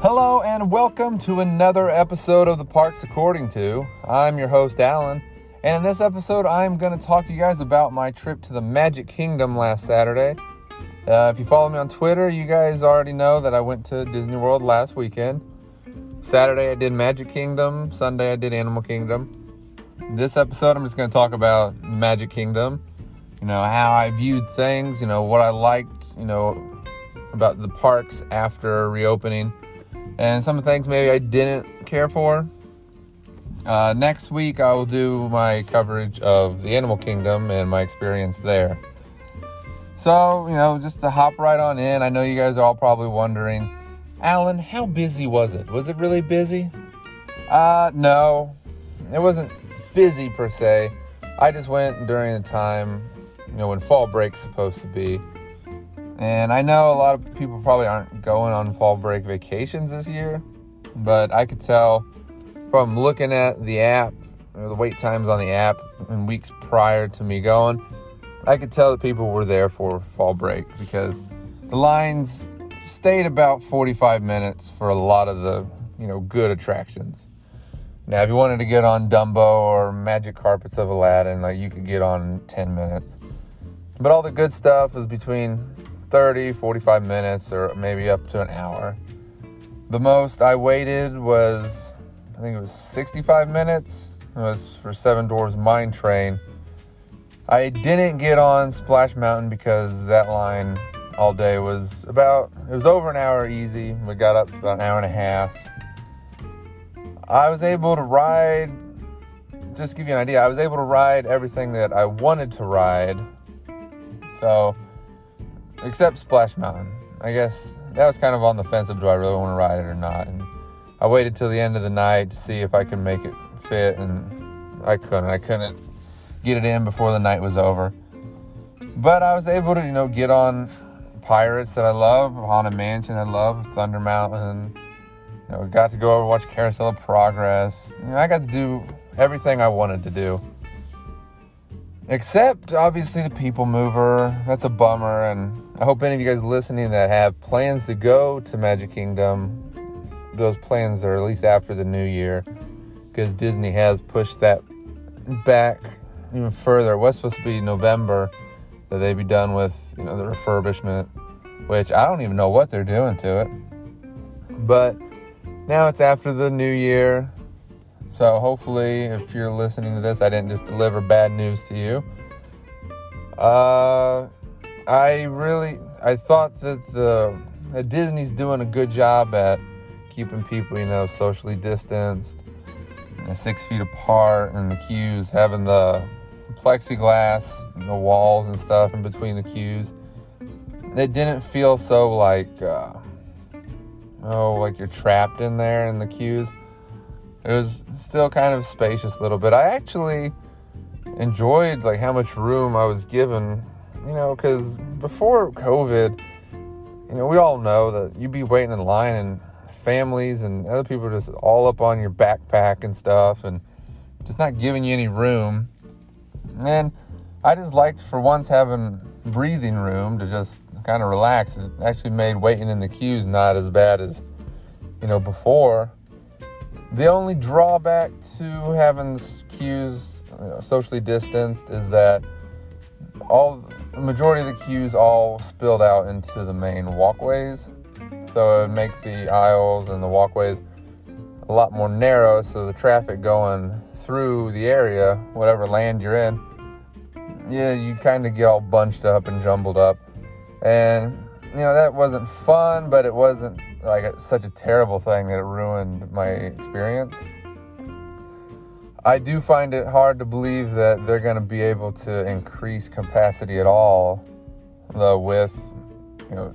Hello and welcome to another episode of the Parks According to. I'm your host Alan, and in this episode, I'm going to talk to you guys about my trip to the Magic Kingdom last Saturday. Uh, if you follow me on Twitter, you guys already know that I went to Disney World last weekend. Saturday, I did Magic Kingdom. Sunday, I did Animal Kingdom. This episode, I'm just going to talk about Magic Kingdom. You know, how I viewed things, you know, what I liked, you know, about the parks after reopening and some things maybe I didn't care for. Uh, next week, I will do my coverage of the Animal Kingdom and my experience there. So, you know, just to hop right on in, I know you guys are all probably wondering, Alan, how busy was it? Was it really busy? Uh, no, it wasn't busy per se. I just went during the time, you know, when fall break's supposed to be. And I know a lot of people probably aren't going on fall break vacations this year, but I could tell from looking at the app, the wait times on the app in weeks prior to me going, I could tell that people were there for fall break because the lines stayed about 45 minutes for a lot of the, you know, good attractions. Now, if you wanted to get on Dumbo or Magic Carpets of Aladdin, like you could get on 10 minutes. But all the good stuff was between 30, 45 minutes, or maybe up to an hour. The most I waited was, I think it was 65 minutes. It was for Seven Dwarfs Mine Train. I didn't get on Splash Mountain because that line all day was about, it was over an hour easy. We got up to about an hour and a half. I was able to ride, just give you an idea, I was able to ride everything that I wanted to ride. So, except Splash Mountain. I guess that was kind of on the fence of do I really want to ride it or not. And I waited till the end of the night to see if I could make it fit, and I couldn't. I couldn't get it in before the night was over. But I was able to, you know, get on Pirates that I love, Haunted Mansion I love, Thunder Mountain. You know, got to go over watch Carousel of Progress. You know, I got to do everything I wanted to do. Except obviously the people mover. That's a bummer. And I hope any of you guys listening that have plans to go to Magic Kingdom, those plans are at least after the new year. Because Disney has pushed that back even further. It was supposed to be November that they'd be done with, you know, the refurbishment, which I don't even know what they're doing to it. But now it's after the new year. So hopefully, if you're listening to this, I didn't just deliver bad news to you. Uh, I really, I thought that the that Disney's doing a good job at keeping people, you know, socially distanced, you know, six feet apart, and the queues having the plexiglass, the walls and stuff in between the queues. It didn't feel so like, uh, oh, like you're trapped in there in the queues it was still kind of spacious a little bit. I actually enjoyed like how much room I was given, you know, because before COVID, you know, we all know that you'd be waiting in line and families and other people are just all up on your backpack and stuff and just not giving you any room. And I just liked for once having breathing room to just kind of relax. It actually made waiting in the queues not as bad as, you know, before. The only drawback to having queues you know, socially distanced is that all the majority of the queues all spilled out into the main walkways. So it would make the aisles and the walkways a lot more narrow so the traffic going through the area, whatever land you're in, yeah, you kind of get all bunched up and jumbled up. And you know that wasn't fun, but it wasn't like a, such a terrible thing that it ruined my experience. I do find it hard to believe that they're going to be able to increase capacity at all, though, with you know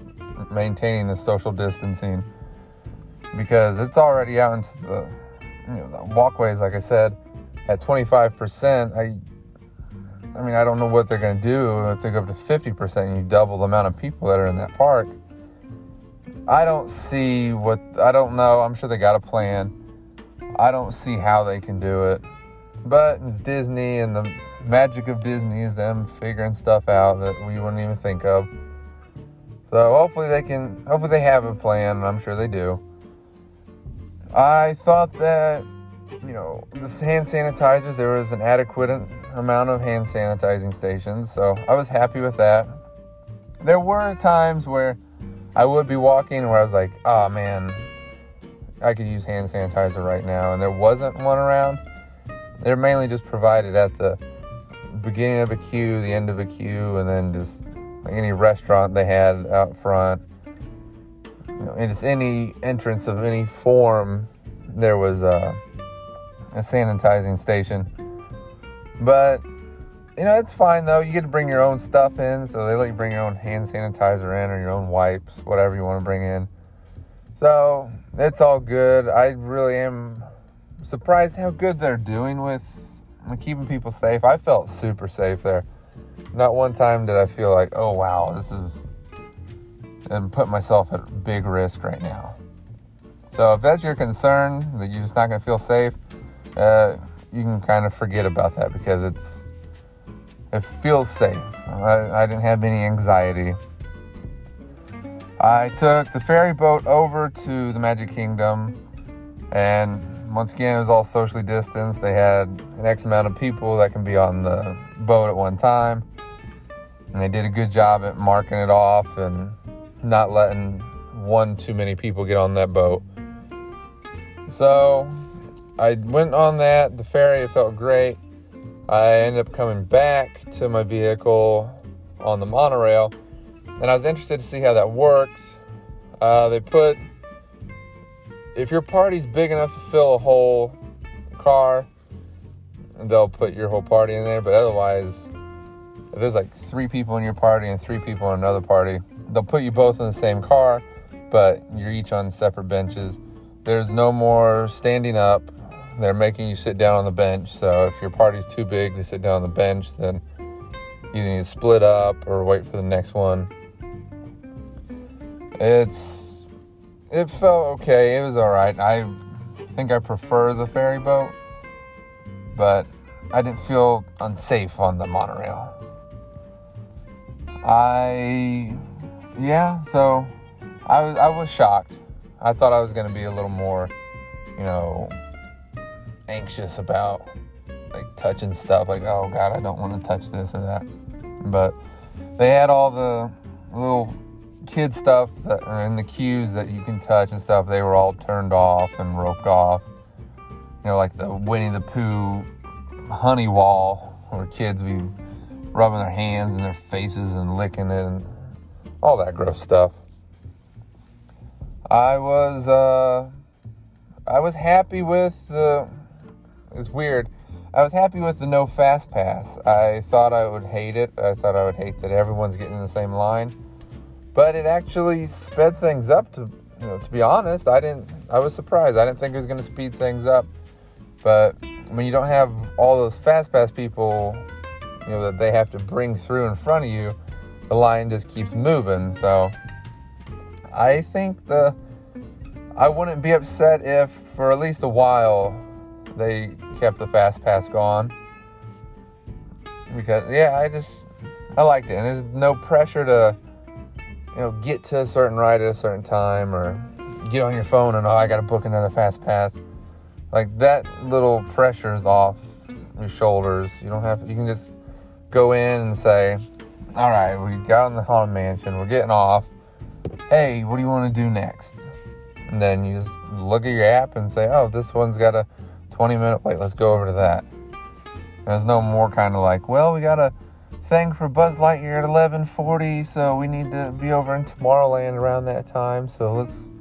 maintaining the social distancing, because it's already out into the you know the walkways. Like I said, at 25%, I I mean, I don't know what they're going to do if they go up to 50% and you double the amount of people that are in that park. I don't see what, I don't know. I'm sure they got a plan. I don't see how they can do it. But it's Disney, and the magic of Disney is them figuring stuff out that we wouldn't even think of. So hopefully they can, hopefully they have a plan, I'm sure they do. I thought that, you know, the hand sanitizers, there was an adequate amount of hand sanitizing stations, so I was happy with that. There were times where I would be walking where I was like, oh man, I could use hand sanitizer right now, and there wasn't one around. They're mainly just provided at the beginning of a queue, the end of a queue, and then just like any restaurant they had out front. You know, and just any entrance of any form, there was a, a sanitizing station. But you know, it's fine though. You get to bring your own stuff in, so they let you bring your own hand sanitizer in or your own wipes, whatever you want to bring in. So it's all good. I really am surprised how good they're doing with keeping people safe. I felt super safe there. Not one time did I feel like, oh wow, this is and put myself at big risk right now. So if that's your concern that you're just not going to feel safe, uh, you can kind of forget about that because it's it feels safe. I, I didn't have any anxiety. I took the ferry boat over to the Magic Kingdom, and once again, it was all socially distanced. They had an X amount of people that can be on the boat at one time, and they did a good job at marking it off and not letting one too many people get on that boat. So I went on that. The ferry, it felt great. I ended up coming back to my vehicle on the monorail, and I was interested to see how that worked. Uh, they put, if your party's big enough to fill a whole car, they'll put your whole party in there, but otherwise, if there's like three people in your party and three people in another party, they'll put you both in the same car, but you're each on separate benches. There's no more standing up they're making you sit down on the bench. So if your party's too big to sit down on the bench, then you need to split up or wait for the next one. It's it felt okay. It was all right. I think I prefer the ferry boat, but I didn't feel unsafe on the monorail. I yeah, so I was I was shocked. I thought I was going to be a little more, you know, anxious about like touching stuff like oh god i don't want to touch this or that. But they had all the little kid stuff that are in the queues that you can touch and stuff they were all turned off and roped off. You know like the winnie the pooh honey wall where kids be rubbing their hands and their faces and licking it and all that gross stuff. I was uh i was happy with the it's weird. I was happy with the no fast pass. I thought I would hate it. I thought I would hate that everyone's getting in the same line. But it actually sped things up to you know, to be honest, I didn't I was surprised. I didn't think it was gonna speed things up. But when you don't have all those fast pass people, you know, that they have to bring through in front of you, the line just keeps moving. So I think the I wouldn't be upset if for at least a while they kept the fast pass going because yeah, I just I liked it, and there's no pressure to you know get to a certain ride at a certain time or get on your phone and oh I got to book another fast pass. Like that little pressure is off your shoulders. You don't have you can just go in and say, all right, we got on the haunted mansion, we're getting off. Hey, what do you want to do next? And then you just look at your app and say, oh, this one's got a 20 minute wait. Let's go over to that. There's no more kind of like, well, we got a thing for Buzz Lightyear at 11:40, so we need to be over in Tomorrowland around that time. So let's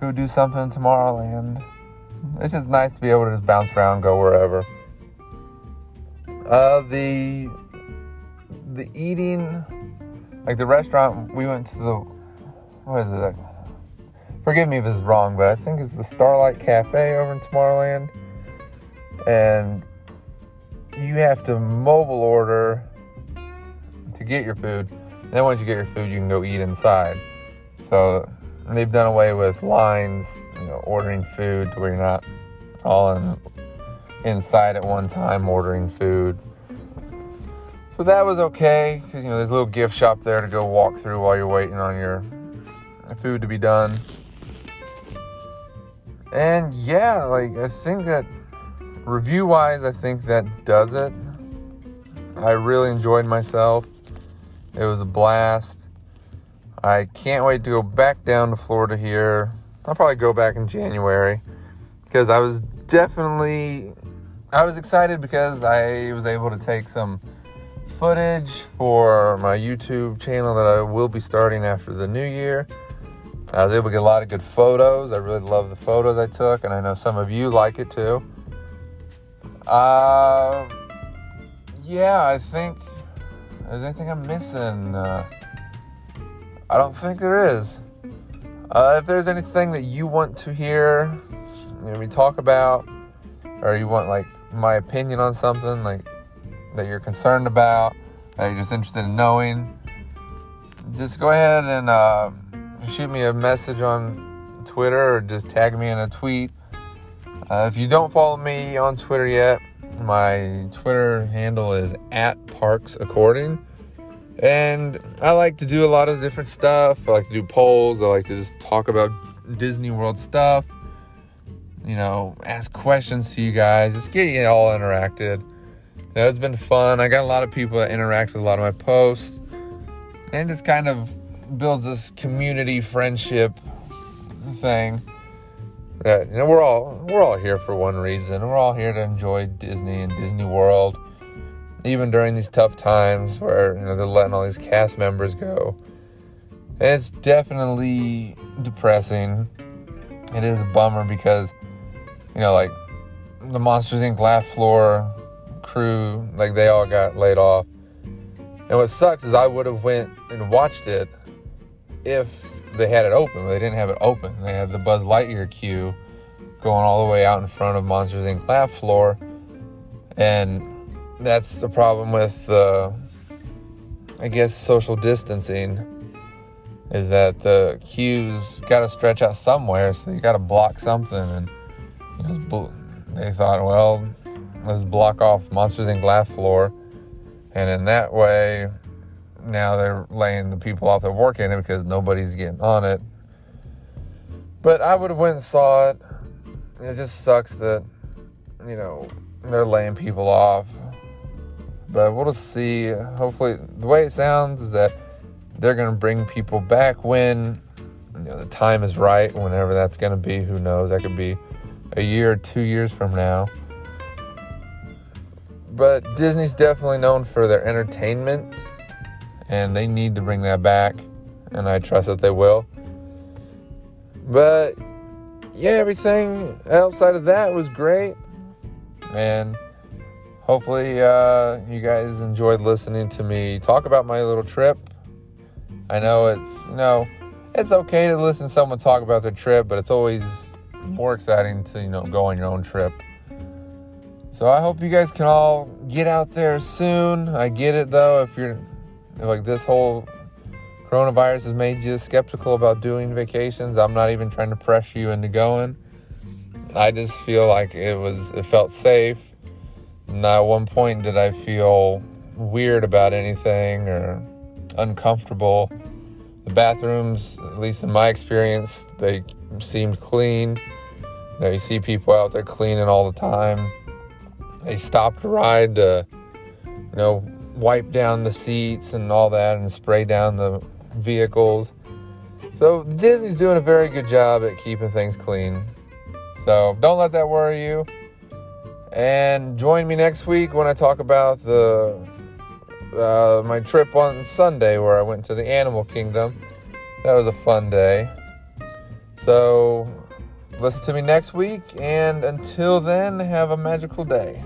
go do something in Tomorrowland. It's just nice to be able to just bounce around, go wherever. Uh, the the eating, like the restaurant we went to the what is it? Forgive me if it's wrong, but I think it's the Starlight Cafe over in Tomorrowland and you have to mobile order to get your food. And then once you get your food, you can go eat inside. So they've done away with lines, you know, ordering food to where you're not all in, inside at one time ordering food. So that was okay because you know there's a little gift shop there to go walk through while you're waiting on your food to be done. And yeah, like I think that review wise, I think that does it. I really enjoyed myself. It was a blast. I can't wait to go back down to Florida here. I'll probably go back in January because I was definitely I was excited because I was able to take some footage for my YouTube channel that I will be starting after the new year. I was able to get a lot of good photos. I really love the photos I took, and I know some of you like it too. Uh, yeah, I think. Is anything I'm missing? Uh, I don't think there is. Uh, if there's anything that you want to hear, you know, we talk about, or you want like my opinion on something, like that you're concerned about, that you're just interested in knowing, just go ahead and uh, shoot me a message on Twitter or just tag me in a tweet. Uh, if you don't follow me on Twitter yet, my Twitter handle is at Parks According. And I like to do a lot of different stuff. I like to do polls. I like to just talk about Disney World stuff. You know, ask questions to you guys. Just get you all interacted. You know, it's been fun. I got a lot of people that interact with a lot of my posts. And just kind of builds this community friendship thing that you know we're all we're all here for one reason. We're all here to enjoy Disney and Disney World, even during these tough times where you know they're letting all these cast members go. And it's definitely depressing. It is a bummer because you know like the Monsters Inc. Laugh Floor crew, like they all got laid off. And what sucks is I would have went and watched it if they had it open, but they didn't have it open. They had the Buzz Lightyear queue going all the way out in front of Monsters Inc. Laugh Floor, and that's the problem with, uh, I guess, social distancing. Is that the queues got to stretch out somewhere, so you got to block something, and they thought, well, let's block off Monsters Inc. Laugh Floor, and in that way, now they're laying the people off that work in it because nobody's getting on it. But I would have went and saw it. It just sucks that, you know, they're laying people off. But we'll just see. Hopefully, the way it sounds is that they're going to bring people back when you know, the time is right, whenever that's going to be. Who knows? That could be a year or two years from now. But Disney's definitely known for their entertainment and they need to bring that back, and I trust that they will. But yeah, everything outside of that was great, and hopefully uh, you guys enjoyed listening to me talk about my little trip. I know it's you know it's okay to listen to someone talk about their trip, but it's always more exciting to you know go on your own trip. So I hope you guys can all get out there soon. I get it though if you're like this whole coronavirus has made you skeptical about doing vacations. I'm not even trying to pressure you into going. I just feel like it was it felt safe. Not at one point did I feel weird about anything or uncomfortable. The bathrooms, at least in my experience, they seemed clean. You know, you see people out there cleaning all the time. They stopped a ride to, you know, wipe down the seats and all that and spray down the vehicles. So Disney's doing a very good job at keeping things clean. So don't let that worry you. And join me next week when I talk about the uh, my trip on Sunday where I went to the Animal Kingdom. That was a fun day. So listen to me next week, and until then, have a magical day.